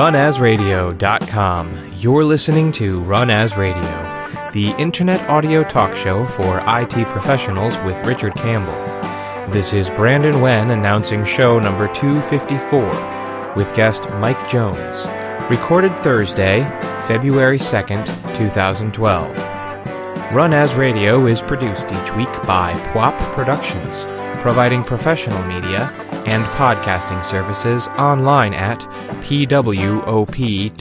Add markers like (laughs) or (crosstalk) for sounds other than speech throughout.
Runasradio.com, you're listening to Run As Radio, the internet audio talk show for IT professionals with Richard Campbell. This is Brandon Wen announcing show number 254 with guest Mike Jones, recorded Thursday, February 2nd, 2012. Run As Radio is produced each week by PWOP Productions, providing professional media and podcasting services online at pwop.com.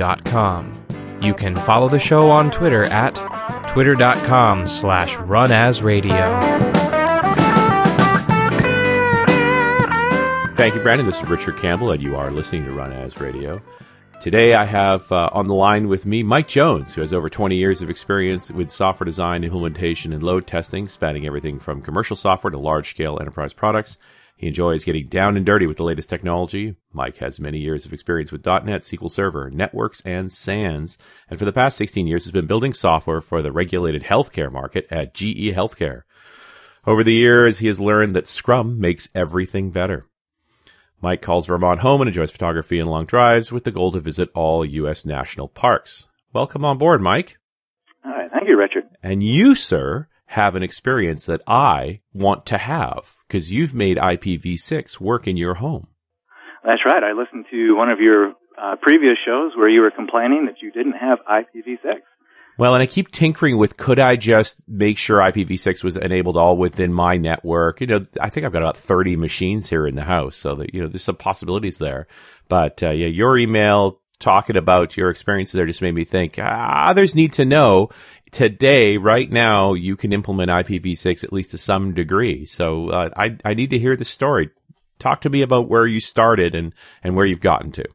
You can follow the show on Twitter at twitter.com slash runasradio. Thank you, Brandon. This is Richard Campbell, and you are listening to Run As Radio. Today, I have uh, on the line with me Mike Jones, who has over 20 years of experience with software design, implementation, and load testing, spanning everything from commercial software to large scale enterprise products. He enjoys getting down and dirty with the latest technology. Mike has many years of experience with .NET, SQL Server, networks, and SANS, and for the past 16 years has been building software for the regulated healthcare market at GE Healthcare. Over the years, he has learned that Scrum makes everything better. Mike calls Vermont home and enjoys photography and long drives with the goal to visit all U.S. national parks. Welcome on board, Mike. All right. Thank you, Richard. And you, sir, have an experience that I want to have because you've made IPv6 work in your home. That's right. I listened to one of your uh, previous shows where you were complaining that you didn't have IPv6. Well, and I keep tinkering with could I just make sure IPv6 was enabled all within my network? You know, I think I've got about 30 machines here in the house, so that, you know, there's some possibilities there. But, uh, yeah, your email talking about your experiences there just made me think ah, others need to know today, right now, you can implement IPv6 at least to some degree. So uh, I I need to hear the story. Talk to me about where you started and and where you've gotten to.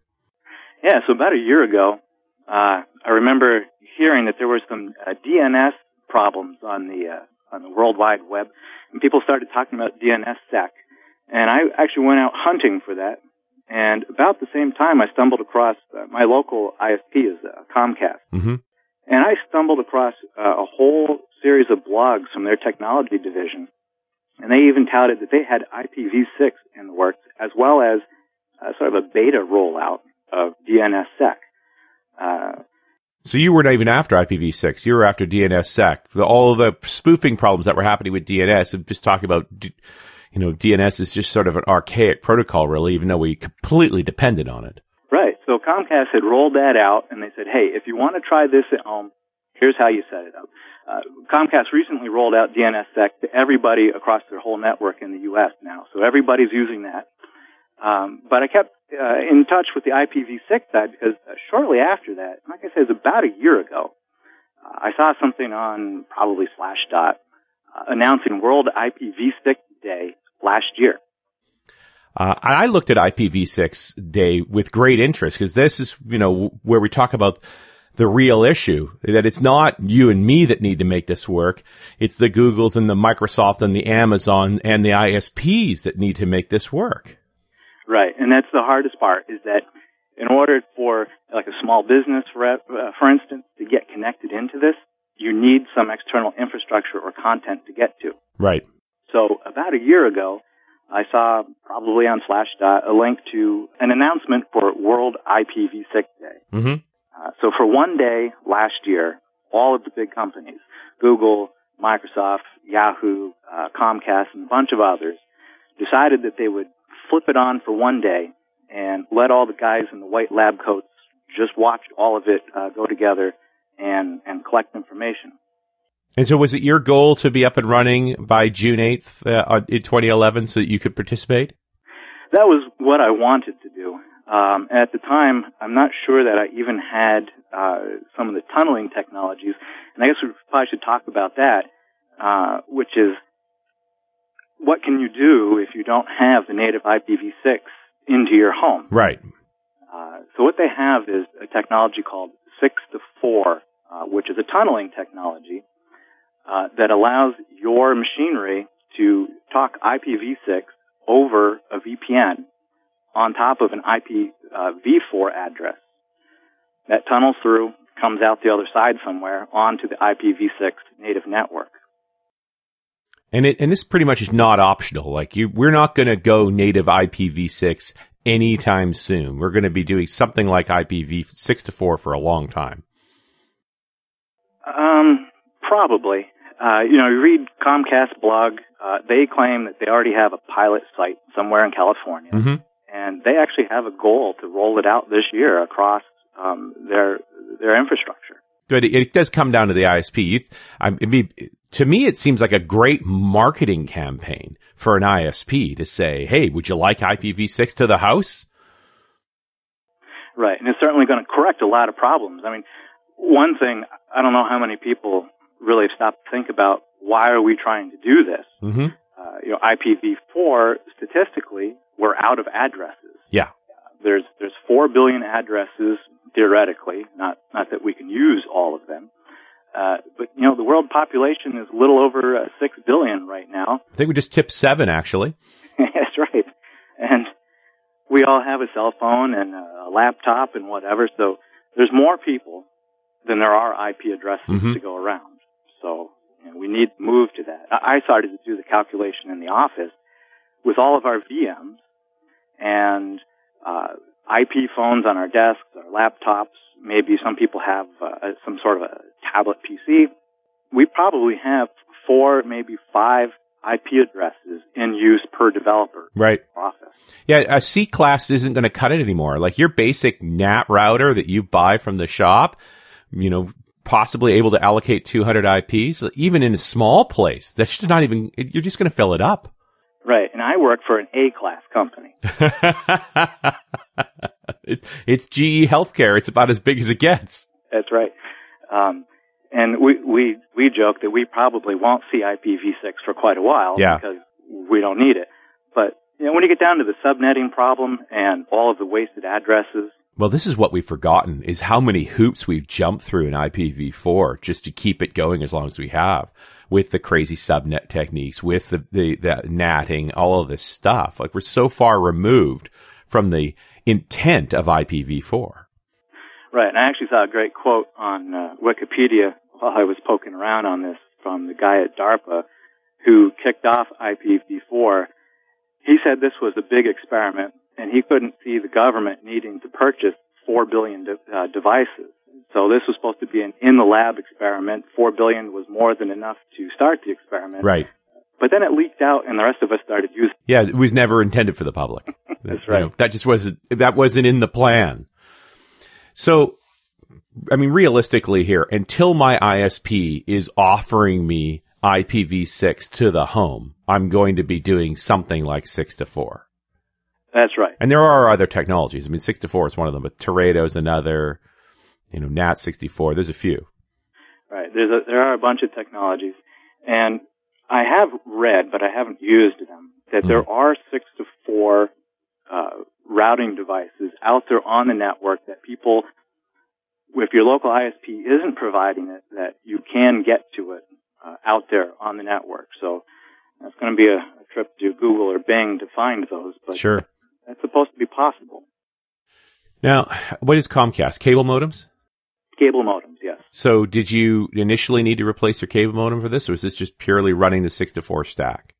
Yeah, so about a year ago, uh, I remember hearing that there were some uh, DNS problems on the uh, on the World Wide Web, and people started talking about DNSSEC. And I actually went out hunting for that. And about the same time, I stumbled across uh, my local ISP is uh, Comcast, mm-hmm. And I stumbled across uh, a whole series of blogs from their technology division, and they even touted that they had IPv6 in the works, as well as uh, sort of a beta rollout of DNSSEC. Uh, so you weren't even after IPv6; you were after DNSSEC. The, all of the spoofing problems that were happening with DNS, and just talking about you know, DNS is just sort of an archaic protocol, really, even though we completely depended on it. Comcast had rolled that out, and they said, hey, if you want to try this at home, here's how you set it up. Uh, Comcast recently rolled out DNSSEC to everybody across their whole network in the U.S. now, so everybody's using that. Um, but I kept uh, in touch with the IPv6 side because uh, shortly after that, like I said, it was about a year ago, uh, I saw something on probably Slashdot uh, announcing World IPv6 Day last year. Uh, I looked at IPv6 day with great interest because this is, you know, where we talk about the real issue that it's not you and me that need to make this work. It's the Googles and the Microsoft and the Amazon and the ISPs that need to make this work. Right. And that's the hardest part is that in order for like a small business, for, uh, for instance, to get connected into this, you need some external infrastructure or content to get to. Right. So about a year ago, I saw probably on Slashdot a link to an announcement for World IPv6 Day. Mm-hmm. Uh, so for one day last year, all of the big companies, Google, Microsoft, Yahoo, uh, Comcast, and a bunch of others, decided that they would flip it on for one day and let all the guys in the white lab coats just watch all of it uh, go together and, and collect information. And so, was it your goal to be up and running by June eighth uh, in 2011, so that you could participate? That was what I wanted to do. Um, at the time, I'm not sure that I even had uh, some of the tunneling technologies, and I guess we probably should talk about that, uh, which is what can you do if you don't have the native IPv6 into your home? Right. Uh, so what they have is a technology called 6 to 4, uh, which is a tunneling technology uh, that allows your machinery to talk IPv6 over a VPN on top of an IPv4 uh, address. That tunnels through, comes out the other side somewhere onto the IPv6 native network. And it, and this pretty much is not optional. Like you, we're not going to go native IPv6 anytime soon. We're going to be doing something like IPv6 to 4 for a long time. Um, probably. Uh, you know, you read Comcast blog, uh, they claim that they already have a pilot site somewhere in California. Mm-hmm. And they actually have a goal to roll it out this year across um, their their infrastructure. But it, it, does come down to the ISP. You, I mean, to me, it seems like a great marketing campaign for an ISP to say, "Hey, would you like IPv6 to the house?" Right, and it's certainly going to correct a lot of problems. I mean, one thing I don't know how many people really stop to think about why are we trying to do this. Mm-hmm. Uh, you know, IPv4 statistically, we're out of addresses. Yeah. There's there's four billion addresses theoretically, not not that we can use all of them. Uh, but you know, the world population is a little over uh, six billion right now. I think we just tipped seven, actually. (laughs) That's right, and we all have a cell phone and a laptop and whatever. So there's more people than there are IP addresses Mhm. to go around. So you know, we need to move to that. I started to do the calculation in the office with all of our VMs and uh, IP phones on our desks, our laptops. Maybe some people have uh, some sort of a tablet PC. We probably have four, maybe five IP addresses in use per developer Right. office. Yeah, a C class isn't going to cut it anymore. Like your basic NAT router that you buy from the shop, you know, possibly able to allocate 200 IPs, even in a small place, that's just not even, you're just going to fill it up. Right, and I work for an A class company. (laughs) it, it's GE Healthcare. It's about as big as it gets. That's right. Um, and we, we, we joke that we probably won't see IPv6 for quite a while Yeah. because we don't need it. But, you know, when you get down to the subnetting problem and all of the wasted addresses, Well, this is what we've forgotten is how many hoops we've jumped through in IPv4 just to keep it going as long as we have with the crazy subnet techniques, with the, the, the natting, all of this stuff. Like we're so far removed from the intent of IPv4. Right, and I actually saw a great quote on uh, Wikipedia while I was poking around on this from the guy at DARPA who kicked off IPv4. He said this was a big experiment, and he couldn't see the government needing to purchase four billion de- uh, devices. So this was supposed to be an in the lab experiment. Four billion was more than enough to start the experiment. Right. But then it leaked out, and the rest of us started using. Yeah, it was never intended for the public. (laughs) That's You right. know, that just wasn't that wasn't in the plan. So, I mean, realistically here, until my ISP is offering me IPv6 to the home, I'm going to be doing something like six to four. That's right. And there are other technologies. I mean, six to four is one of them, but Teredo's another. You know, NAT sixty four. There's a few. Right. There's a, there are a bunch of technologies, and I have read, but I haven't used them, that there are six to four uh, routing devices out there on the network that people, if your local ISP isn't providing it, that you can get to it uh, out there on the network. So that's going to be a, a trip to Google or Bing to find those, but Sure. That's supposed to be possible. Now, what is Comcast? Cable modems? Cable modems, yes. So, did you initially need to replace your cable modem for this, or is this just purely running the six to four stack?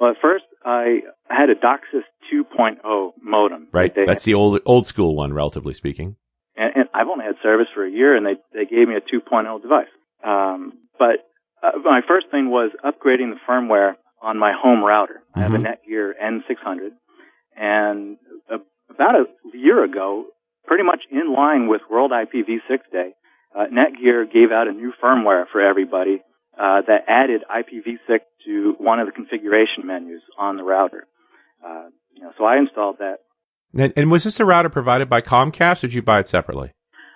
Well, at first I had a DOCSIS 2.0 modem. Right. They- That's the old old school one, relatively speaking. and, and I've only had service for a year, and they they gave me a 2.0 device. Um, but uh, my first thing was upgrading the firmware on my home router. I have a Mhm. Netgear N600, and uh, about a year ago, pretty much in line with World IPv6 Day, uh, Netgear gave out a new firmware for everybody uh, that added IPv6 to one of the configuration menus on the router. Uh, you know, so I installed that. And, and was this a router provided by Comcast, or did you buy it separately?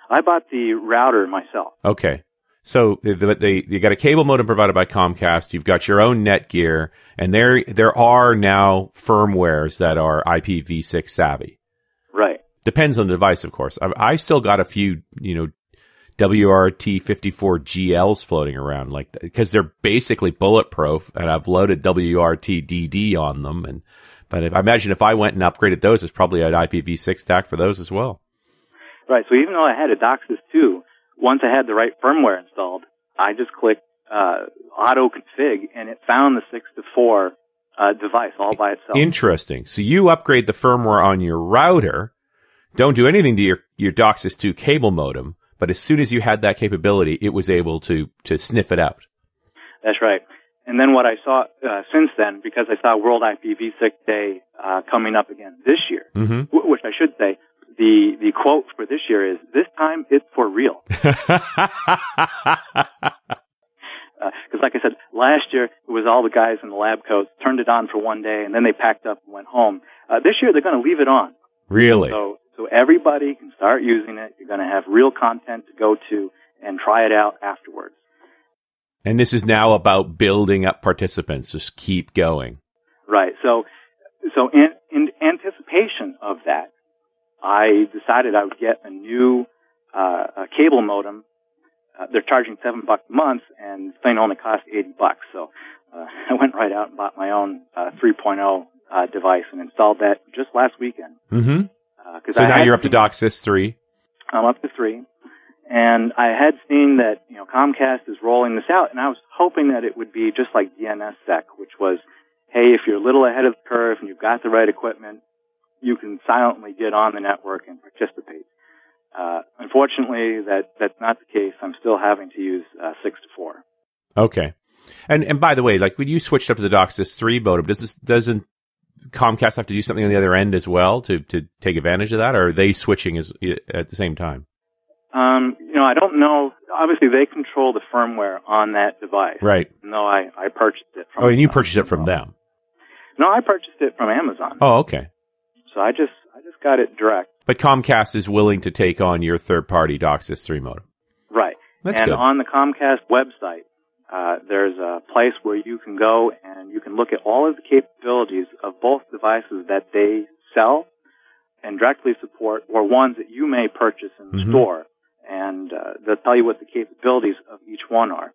I bought the router myself. Okay. So they, they, you got a cable modem provided by Comcast. You've got your own Netgear, and there there are now firmwares that are IPv6 savvy. Right. Depends on the device, of course. I, I still got a few, you know, WRT54 GLs floating around, like because they're basically bulletproof, and I've loaded WRT DD on them. And but if, I imagine if I went and upgraded those, there's probably an IPv6 stack for those as well. Right. So even though I had a DOCSIS 2, once I had the right firmware installed, I just clicked uh, auto config, and it found the six to four uh, device all by itself. Interesting. So you upgrade the firmware on your router, don't do anything to your, your DOCSIS 2 cable modem, but as soon as you had that capability, it was able to, to sniff it out. That's right. And then what I saw uh, since then, because I saw World IPv6 Day uh, coming up again this year, Mm-hmm. w- which I should say, the the quote for this year is "This time it's for real." (laughs) Because, like I said, last year it was all the guys in the lab coats turned it on for one day, and then they packed up and went home. Uh, this year they're going to leave it on, really? so so everybody can start using it. You're going to have real content to go to and try it out afterwards. And this is now about building up participants. Just keep going. Right. So, so in, in anticipation of that, I decided I would get a new uh, a cable modem. Uh, they're charging seven bucks a month, and this thing only cost eighty bucks. So, uh, (laughs) I went right out and bought my own uh, 3.0 uh, device and installed that just last weekend. Mm-hmm. Uh, 'cause So I now you're up to DOCSIS 3. I'm up to three. And I had seen that, you know, Comcast is rolling this out, and I was hoping that it would be just like DNSSEC, which was, hey, if you're a little ahead of the curve and you've got the right equipment, you can silently get on the network and participate. Uh, unfortunately, that, that's not the case. I'm still having to use uh, 6 to 4. Okay. And and by the way, like when you switched up to the DOCSIS 3 modem, does this, doesn't Comcast have to do something on the other end as well to, to take advantage of that, or are they switching as, at the same time? Um, you know, I don't know. Obviously, they control the firmware on that device. Right. No, I, I purchased it from Oh, and you purchased it from them. No, I purchased it from Amazon. Oh, okay. So I just I just got it direct. But Comcast is willing to take on your third party DOCSIS 3 modem. Right. That's and good. on the Comcast website, uh, there's a place where you can go and you can look at all of the capabilities of both devices that they sell and directly support, or ones that you may purchase in the Mhm. store. And uh, they'll tell you what the capabilities of each one are.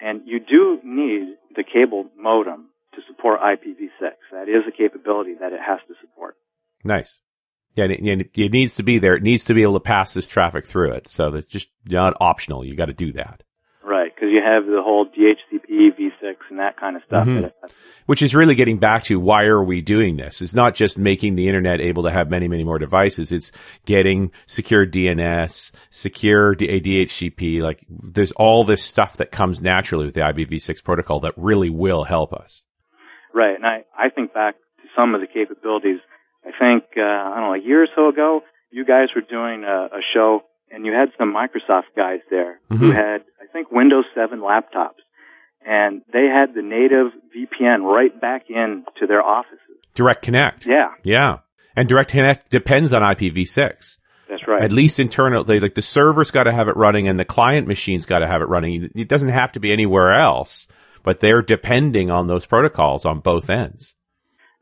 And you do need the cable modem to support IPv6. That is a capability that it has to support. Nice. Yeah, it, it needs to be there. It needs to be able to pass this traffic through it. So it's just not optional. You got to do that. Right, because you have the whole DHCP, V6, and that kind of stuff. Mhm. Has Which is really getting back to why are we doing this? It's not just making the internet able to have many, many more devices. It's getting secure DNS, secure DHCP. Like there's all this stuff that comes naturally with the IPv6 protocol that really will help us. Right, and I, I think back to some of the capabilities. I think, uh, I don't know, a year or so ago, you guys were doing a, a show and you had some Microsoft guys there who Mhm. had, I think, Windows 7 laptops. And they had the native VPN right back into their offices. Direct Connect. Yeah, Yeah. And Direct Connect depends on IPv6. that's right. At least internally, like the server's got to have it running and the client machine's got to have it running. It doesn't have to be anywhere else, but they're depending on those protocols on both ends.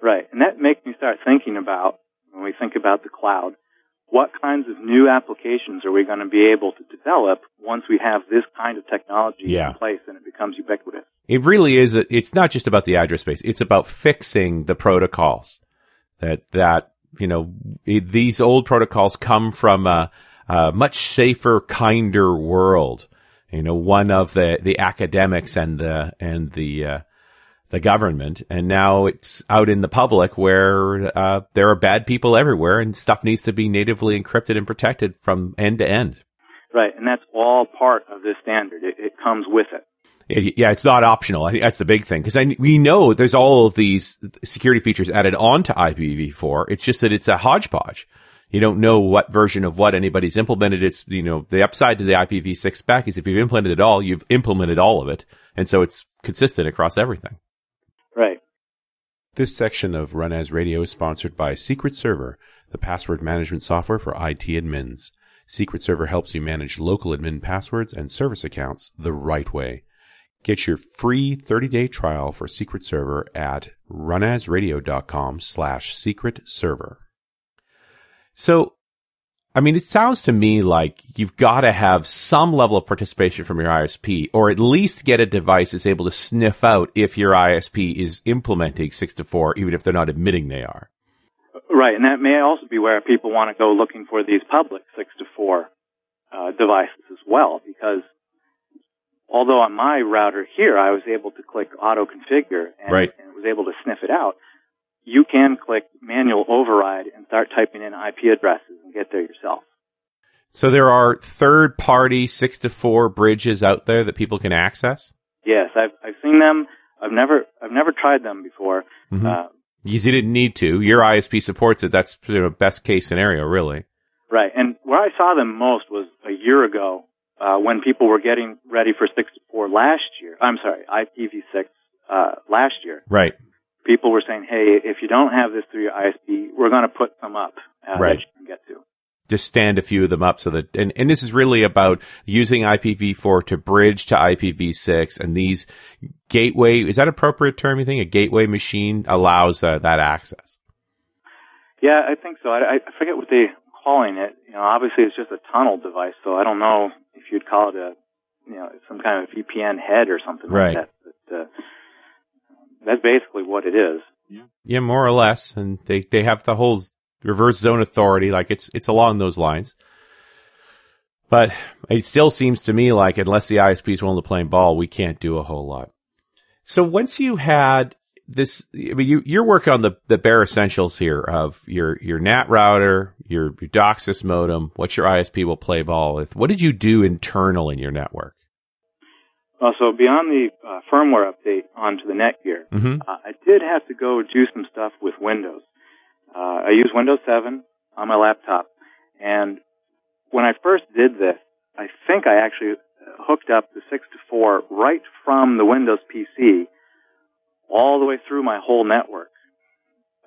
Right. And that makes me start thinking about, when we think about the cloud, what kinds of new applications are we going to be able to develop once we have this kind of technology Yeah. in place and it becomes ubiquitous? It really is. A, it's not just about the address space. It's about fixing the protocols that, that, you know, it, these old protocols come from a, a much safer, kinder world. You know, one of the, the academics and the, and the, uh, the government, and now it's out in the public where uh, there are bad people everywhere, and stuff needs to be natively encrypted and protected from end to end. Right. And that's all part of this standard. It, it comes with it. Yeah, it's not optional. I think that's the big thing because we know there's all of these security features added on to IPv4. It's just that it's a hodgepodge. You don't know what version of what anybody's implemented. It's, you know, the upside to the IPv6 spec is if you've implemented it all, you've implemented all of it. And so it's consistent across everything. This section of Run As Radio is sponsored by Secret Server, the password management software for IT admins. Secret Server helps you manage local admin passwords and service accounts the right way. Get your free 30-day trial for Secret Server at runasradio.com slash secret server. So, I mean, it sounds to me like you've got to have some level of participation from your ISP, or at least get a device that's able to sniff out if your ISP is implementing six to four, even if they're not admitting they are. Right. And that may also be where people want to go looking for these public 6 to 4 uh, devices as well, because although on my router here I was able to click auto configure and, Right. and it was able to sniff it out, you can click manual override and start typing in IP addresses and get there yourself. So there are third party six to four bridges out there that people can access? Yes, I've, I've seen them. I've never, I've never tried them before. Mhm. Uh, Because you didn't need to. Your ISP supports it. That's you know, best case scenario, really. right. And where I saw them most was a year ago, uh, when people were getting ready for 64 last year. I'm sorry, IPv6, uh, last year. Right. People were saying, hey, if you don't have this through your ISP, we're going to put some up, uh, Right. that you can get to. Just stand a few of them up so that, and, and this is really about using IPv4 to bridge to IPv6 and these gateway, is that appropriate term you think? A gateway machine allows uh, that access. Yeah, I think so. I, I forget what they're calling it. You know, obviously it's just a tunnel device, so I don't know if you'd call it a, you know, some kind of VPN head or something Right. like that. But uh, that's basically what it is. Yeah, more or less. And they, they have the whole reverse zone authority. Like it's, it's along those lines. But it still seems to me like unless the ISP is willing to play ball, we can't do a whole lot. So once you had this, I mean, you, you're working on the, the bare essentials here of your, your NAT router, your, your DOCSIS modem, what your ISP will play ball with. What did you do internal in your network? Well, so beyond the uh, firmware update onto the Netgear, Mm-hmm. uh, I did have to go do some stuff with Windows. Uh, I use Windows 7 on my laptop, and when I first did this, I think I actually hooked up the 6 to 4 right from the Windows PC all the way through my whole network.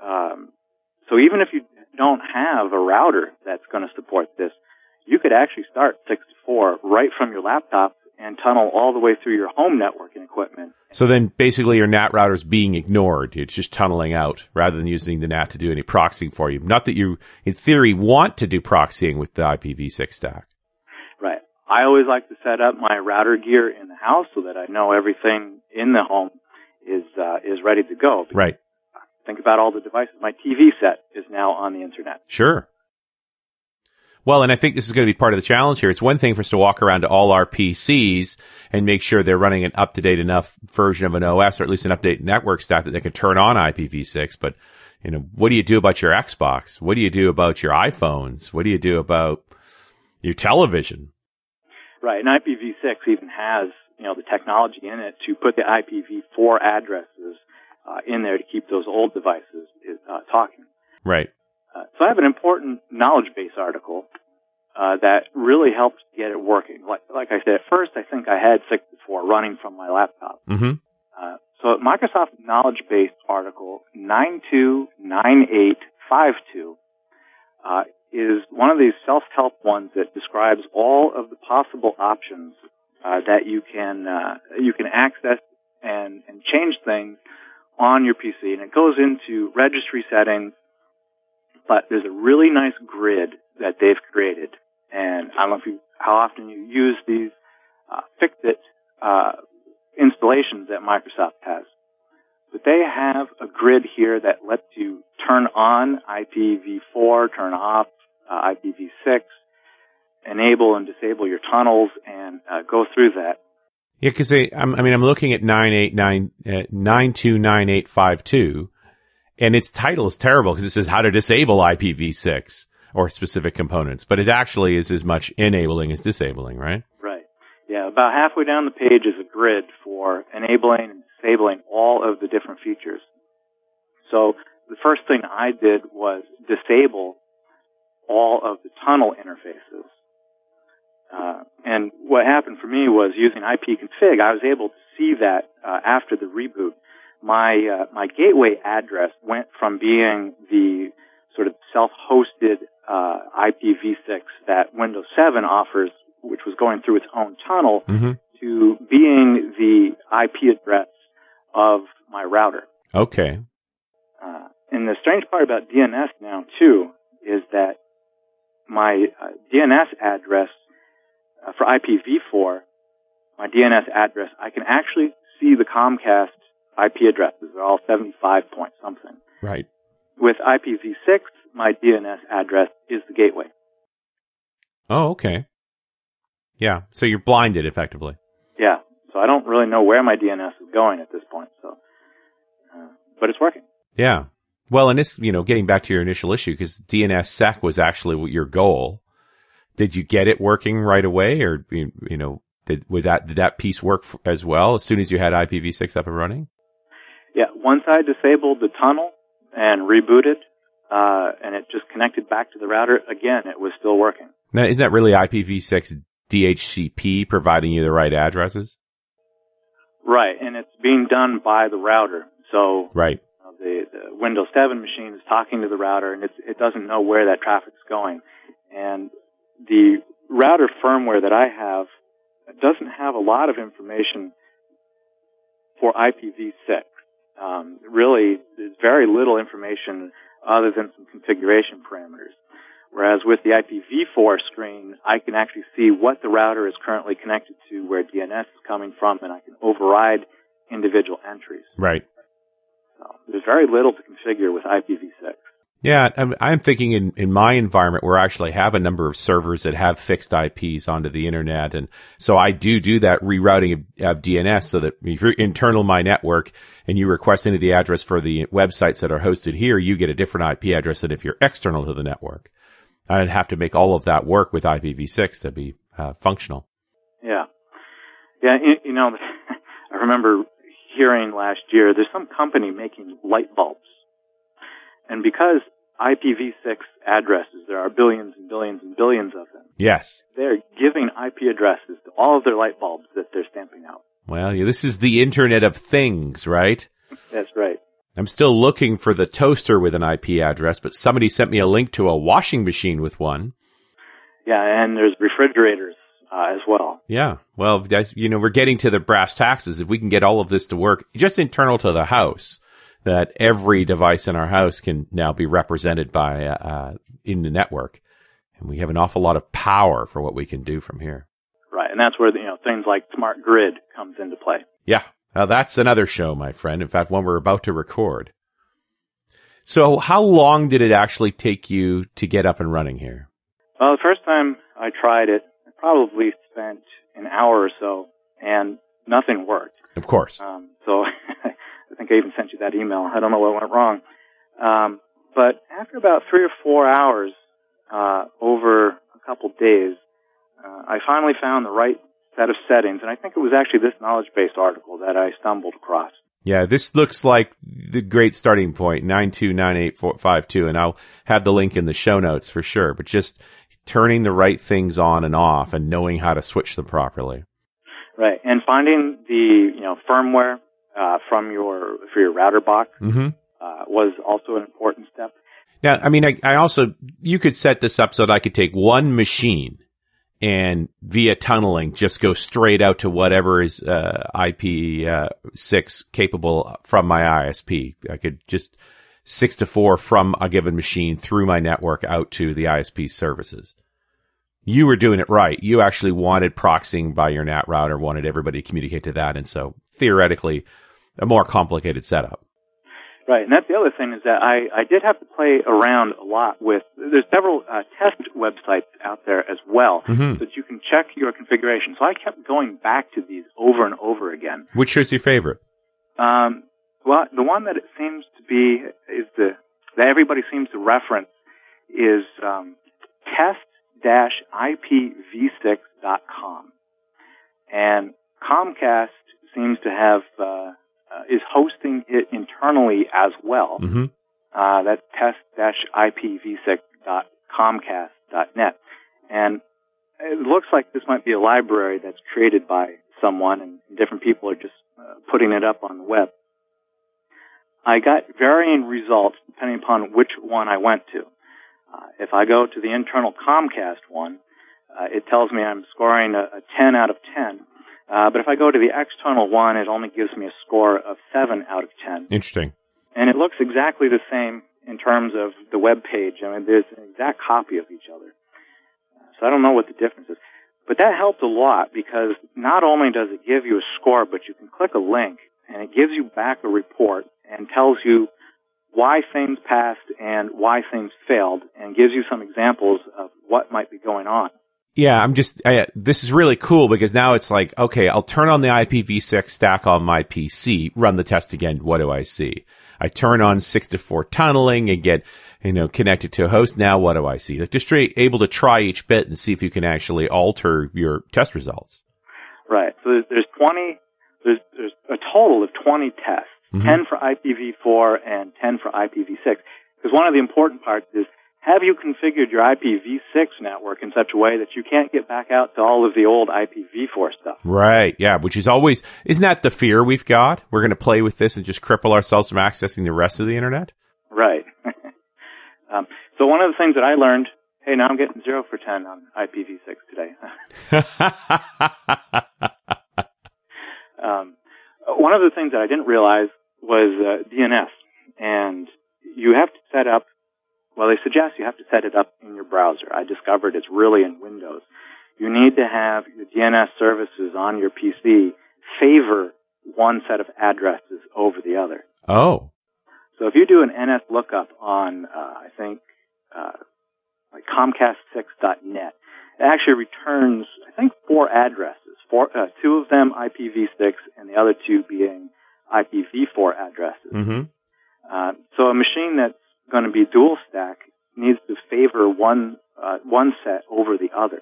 Um, so even if you don't have a router that's going to support this, you could actually start 6 to 4 right from your laptop and tunnel all the way through your home networking equipment. So then basically your NAT router is being ignored. It's just tunneling out rather than using the NAT to do any proxying for you. Not that you, in theory, want to do proxying with the IPv6 stack. Right. I always like to set up my router gear in the house so that I know everything in the home is uh, is ready to go. Right. Think about all the devices. My TV set is now on the internet. Sure. Well, and I think this is going to be part of the challenge here. It's one thing for us to walk around to all our PCs and make sure they're running an up to date enough version of an OS or at least an update network stack that they can turn on IPv6. But, you know, what do you do about your Xbox? What do you do about your iPhones? What do you do about your television? Right. And IPv6 even has you know the technology in it to put the IPv4 addresses uh, in there to keep those old devices uh, talking. Right. Uh, so I have an important knowledge base article uh, that really helped get it working. Like, like I said, at first I think I had six 64 running from my laptop. Mm-hmm. Uh, so Microsoft Knowledge Base article 929852 uh, is one of these self-help ones that describes all of the possible options uh, that you can uh, you can access and, and change things on your PC, and it goes into registry settings. But there's a really nice grid that they've created, and I don't know if you how often you use these uh, Fixit uh, installations that Microsoft has. But they have a grid here that lets you turn on IPv4, turn off uh, IPv6, enable and disable your tunnels, and uh, go through that. Yeah, because I mean, I'm looking at 989, uh, 929852, and its title is terrible because it says how to disable IPv6 or specific components, but it actually is as much enabling as disabling, right? Right. Yeah, about halfway down the page is a grid for enabling and disabling all of the different features. So the first thing I did was disable all of the tunnel interfaces. Uh, and what happened for me was using ipconfig, I was able to see that uh, after the reboot. My uh, my gateway address went from being the sort of self-hosted uh, IPv6 that Windows 7 offers, which was going through its own tunnel, Mm-hmm. to being the IP address of my router. Okay. Uh, and the strange part about DNS now too is that my uh, DNS address uh, for IPv4, my DNS address, I can actually see the Comcast IP addresses. They're all 75 point something. Right. With IPv6, my DNS address is the gateway. Oh, okay. Yeah. So you're blinded effectively. Yeah. So I don't really know where my DNS is going at this point. So uh, but it's working. Yeah. Well, and this, you know, getting back to your initial issue, because DNSSEC was actually your goal. Did you get it working right away, or you know, did that did that piece work as well as soon as you had IPv6 up and running? Yeah, once I disabled the tunnel and rebooted, uh, and it just connected back to the router again, it was still working. Now, is that really IPv6 DHCP providing you the right addresses? Right, and it's being done by the router. So right. the, the Windows 7 machine is talking to the router, and it doesn't know where that traffic's going. And the router firmware that I have doesn't have a lot of information for IPv6. Um, really, there's very little information other than some configuration parameters. Whereas with the IPv4 screen, I can actually see what the router is currently connected to, where DNS is coming from, and I can override individual entries. Right. So there's very little to configure with IPv6. Yeah, I'm, I'm thinking in, in my environment where I actually have a number of servers that have fixed IPs onto the internet. And so I do do that rerouting of, of DNS so that if you're internal my network and you request into the address for the websites that are hosted here, you get a different IP address than if you're external to the network. I'd have to make all of that work with IPv6 to be uh, functional. Yeah. Yeah, you, you know, (laughs) I remember hearing last year there's some company making light bulbs. And because IPv6 addresses. There are billions and billions and billions of them. Yes. They're giving IP addresses to all of their light bulbs that they're stamping out. Well, yeah, this is the Internet of Things, right? That's right. I'm still looking for the toaster with an IP address, but somebody sent me a link to a washing machine with one. Yeah, and there's refrigerators uh, as well. Yeah. Well, you know, we're getting to the brass taxes. If we can get all of this to work just internal to the house, that every device in our house can now be represented by uh, in the network, and we have an awful lot of power for what we can do from here. Right, and that's where you know things like smart grid comes into play. Yeah, now that's another show, my friend. In fact, one we're about to record. So, how long did it actually take you to get up and running here? Well, the first time I tried it, I probably spent an hour or so, and nothing worked. Of course. Um, so (laughs) think I even sent you that email. I don't know what went wrong. Um, but after about three or four hours uh, over a couple days, uh, I finally found the right set of settings, and I think it was actually this knowledge base article that I stumbled across. Yeah, this looks like the great starting point, 9298452, and I'll have the link in the show notes for sure, but just turning the right things on and off and knowing how to switch them properly. Right, and finding the, you know, firmware uh, from your for your router box mm-hmm. uh, was also an important step. Now, I mean, I, I, also you could set this up so that I could take one machine and via tunneling just go straight out to whatever is uh, IP uh, six capable from my ISP. I could just six to four from a given machine through my network out to the ISP services. You were doing it right. You actually wanted proxying by your NAT router, wanted everybody to communicate to that, and so theoretically a more complicated setup. Right, and that's the other thing is that I, I did have to play around a lot with. There's several uh, test websites out there as well mm-hmm. that you can check your configuration. So I kept going back to these over and over again. Which is your favorite? Um, well, the one that it seems to be is the that everybody seems to reference is um, test-ipv6.com, and Comcast seems to have. Uh, uh, is hosting it internally as well. Mm-hmm. Uh, that's test-ipv6.comcast.net. And it looks like this might be a library that's created by someone and different people are just uh, putting it up on the web. I got varying results depending upon which one I went to. Uh, if I go to the internal Comcast one, uh, it tells me I'm scoring a, a 10 out of 10. Uh, but if I go to the external one, it only gives me a score of 7 out of 10. Interesting. And it looks exactly the same in terms of the web page. I mean, there's an exact copy of each other. So I don't know what the difference is. But that helped a lot because not only does it give you a score, but you can click a link and it gives you back a report and tells you why things passed and why things failed and gives you some examples of what might be going on. Yeah, I'm just, I, this is really cool because now it's like, okay, I'll turn on the IPv6 stack on my PC, run the test again. What do I see? I turn on six to four tunneling and get, you know, connected to a host. Now what do I see? Like just able to try each bit and see if you can actually alter your test results. Right. So there's, there's 20, there's, there's a total of 20 tests, mm-hmm. 10 for IPv4 and 10 for IPv6. Because one of the important parts is have you configured your IPv6 network in such a way that you can't get back out to all of the old IPv4 stuff? Right. Yeah. Which is always, isn't that the fear we've got? We're going to play with this and just cripple ourselves from accessing the rest of the internet? Right. (laughs) um, so one of the things that I learned, hey, now I'm getting zero for 10 on IPv6 today. (laughs) um, one of the things that I didn't realize was uh, DNS. And you have to set up well, they suggest you have to set it up in your browser. I discovered it's really in Windows. You need to have your DNS services on your PC favor one set of addresses over the other. Oh. So if you do an NS lookup on, uh, I think, uh, like Comcast6.net, it actually returns, I think, four addresses. Four, uh, two of them IPv6 and the other two being IPv4 addresses. Mm-hmm. Uh, so a machine that's going to be dual stack needs to favor one uh, one set over the other.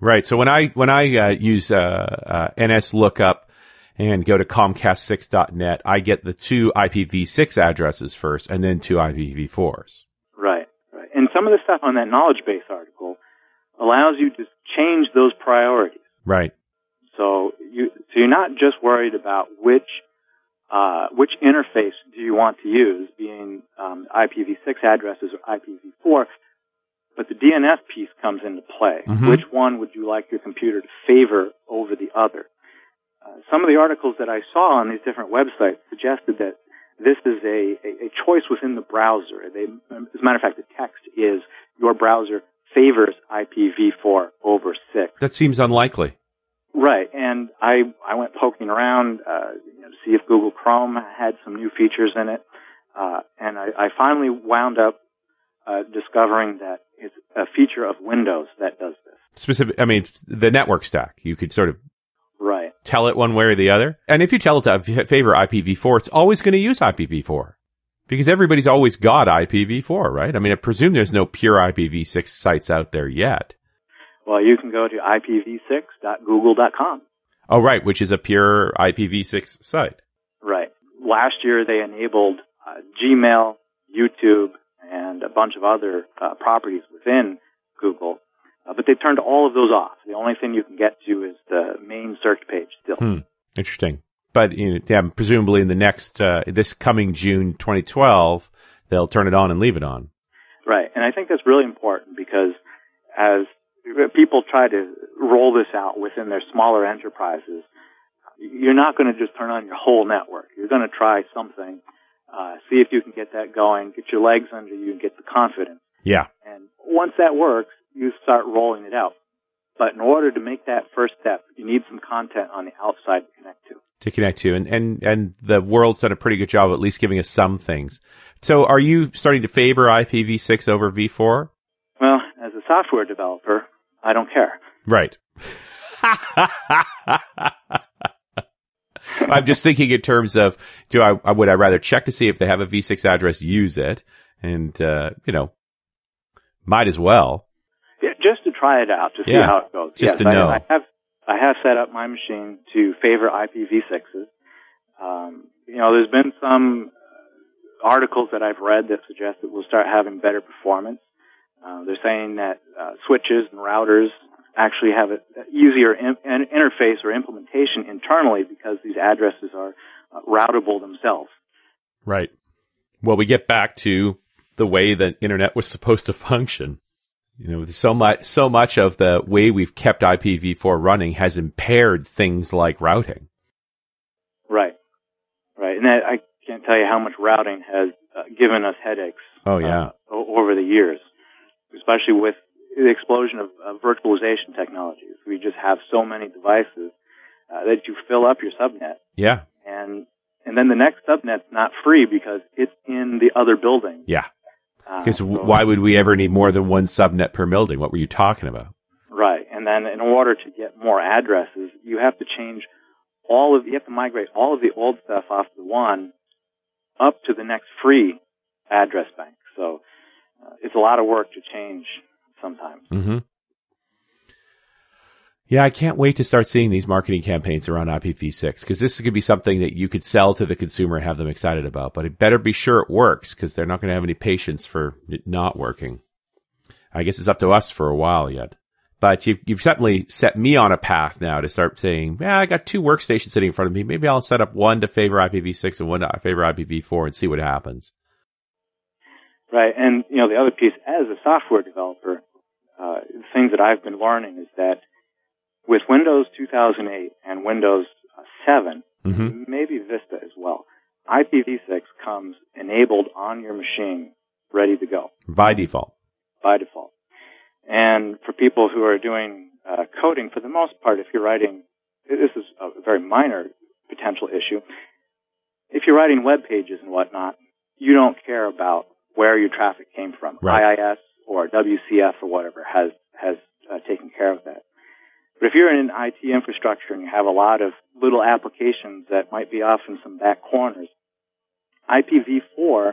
Right. So when I when I uh, use uh, uh NS lookup and go to Comcast6.net, I get the two IPv6 addresses first, and then two IPv4s. Right. Right. And some of the stuff on that knowledge base article allows you to change those priorities. Right. So you so you're not just worried about which uh, which interface do you want to use, being um, IPv6 addresses or IPv4, but the DNS piece comes into play. Mm-hmm. Which one would you like your computer to favor over the other? Uh, some of the articles that I saw on these different websites suggested that this is a, a, a choice within the browser. They, as a matter of fact, the text is your browser favors IPv4 over 6. That seems unlikely. Right, and I I went poking around uh, you know, to see if Google Chrome had some new features in it, uh, and I, I finally wound up uh, discovering that it's a feature of Windows that does this. Specific, I mean, the network stack. You could sort of right tell it one way or the other, and if you tell it to favor IPv4, it's always going to use IPv4 because everybody's always got IPv4, right? I mean, I presume there's no pure IPv6 sites out there yet. Well, you can go to ipv6.google.com. Oh, right, which is a pure IPv6 site. Right. Last year they enabled uh, Gmail, YouTube, and a bunch of other uh, properties within Google, uh, but they've turned all of those off. The only thing you can get to is the main search page still. Hmm. Interesting. But you know, yeah, presumably in the next, uh, this coming June 2012, they'll turn it on and leave it on. Right. And I think that's really important because as people try to roll this out within their smaller enterprises, you're not going to just turn on your whole network. You're going to try something, uh, see if you can get that going, get your legs under you, and get the confidence. Yeah. And once that works, you start rolling it out. But in order to make that first step, you need some content on the outside to connect to. To connect to, and and and the world's done a pretty good job, at least giving us some things. So, are you starting to favor IPv6 over v4? Well, as a software developer, I don't care. Right. (laughs) I'm just thinking in terms of do I would I rather check to see if they have a V6 address, use it, and uh, you know, might as well. Yeah, just to try it out to see yeah, how it goes. Just yes, to know. I, I, have I have set up my machine to favor IPv6s. Um, you know, there's been some articles that I've read that suggest that we'll start having better performance. Uh, they're saying that uh, switches and routers actually have an easier in, an interface or implementation internally because these addresses are uh, routable themselves. Right. Well, we get back to the way the internet was supposed to function. You know, so much, so much of the way we've kept IPv4 running has impaired things like routing. Right. Right. And that, I can't tell you how much routing has uh, given us headaches. Oh yeah. Uh, over the years especially with the explosion of, of virtualization technologies. We just have so many devices uh, that you fill up your subnet. Yeah. And and then the next subnet's not free because it's in the other building. Yeah. Uh, because so, why would we ever need more than one subnet per building? What were you talking about? Right. And then in order to get more addresses, you have to change all of, you have to migrate all of the old stuff off the one up to the next free address bank. So uh, it's a lot of work to change sometimes. Mm-hmm. Yeah, I can't wait to start seeing these marketing campaigns around IPv6 because this could be something that you could sell to the consumer and have them excited about. But it better be sure it works because they're not going to have any patience for it not working. I guess it's up to us for a while yet. But you've, you've certainly set me on a path now to start saying, yeah, I got two workstations sitting in front of me. Maybe I'll set up one to favor IPv6 and one to favor IPv4 and see what happens. Right. And, you know, the other piece, as a software developer, uh, the things that I've been learning is that with Windows 2008 and Windows 7, mm-hmm. maybe Vista as well, IPv6 comes enabled on your machine, ready to go. By default. By default. And for people who are doing uh, coding, for the most part, if you're writing, this is a very minor potential issue. If you're writing web pages and whatnot, you don't care about where your traffic came from. Right. IIS or WCF or whatever has has uh, taken care of that. But if you're in an IT infrastructure and you have a lot of little applications that might be off in some back corners, IPv4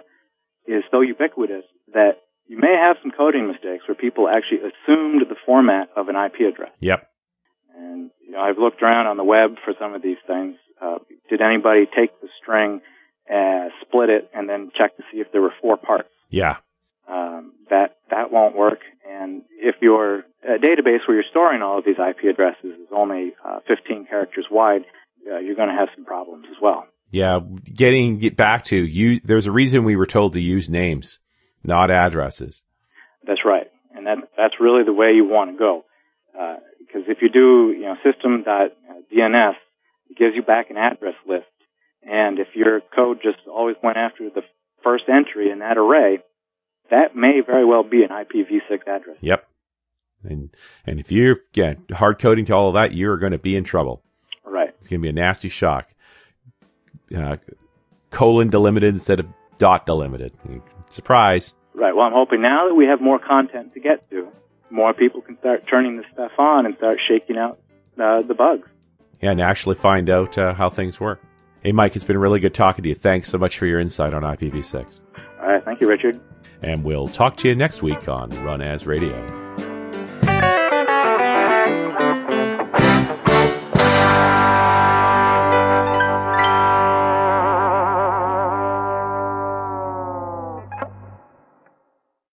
is so ubiquitous that you may have some coding mistakes where people actually assumed the format of an IP address. Yep. And you know, I've looked around on the web for some of these things. Uh, did anybody take the string, uh, split it, and then check to see if there were four parts? Yeah. Um, that that won't work. And if your uh, database where you're storing all of these IP addresses is only uh, 15 characters wide, uh, you're going to have some problems as well. Yeah, getting get back to you. There's a reason we were told to use names, not addresses. That's right, and that that's really the way you want to go. Because uh, if you do, you know, system.dns, it gives you back an address list, and if your code just always went after the first entry in that array, that may very well be an IPv6 address. Yep. And and if you're yeah hard coding to all of that, you're going to be in trouble. Right. It's going to be a nasty shock. Uh, colon delimited instead of dot delimited. Surprise. Right. Well, I'm hoping now that we have more content to get to, more people can start turning this stuff on and start shaking out uh, the bugs. Yeah, and actually find out uh, how things work. Hey, Mike, it's been really good talking to you. Thanks so much for your insight on IPv6. All right. Thank you, Richard. And we'll talk to you next week on Run As Radio.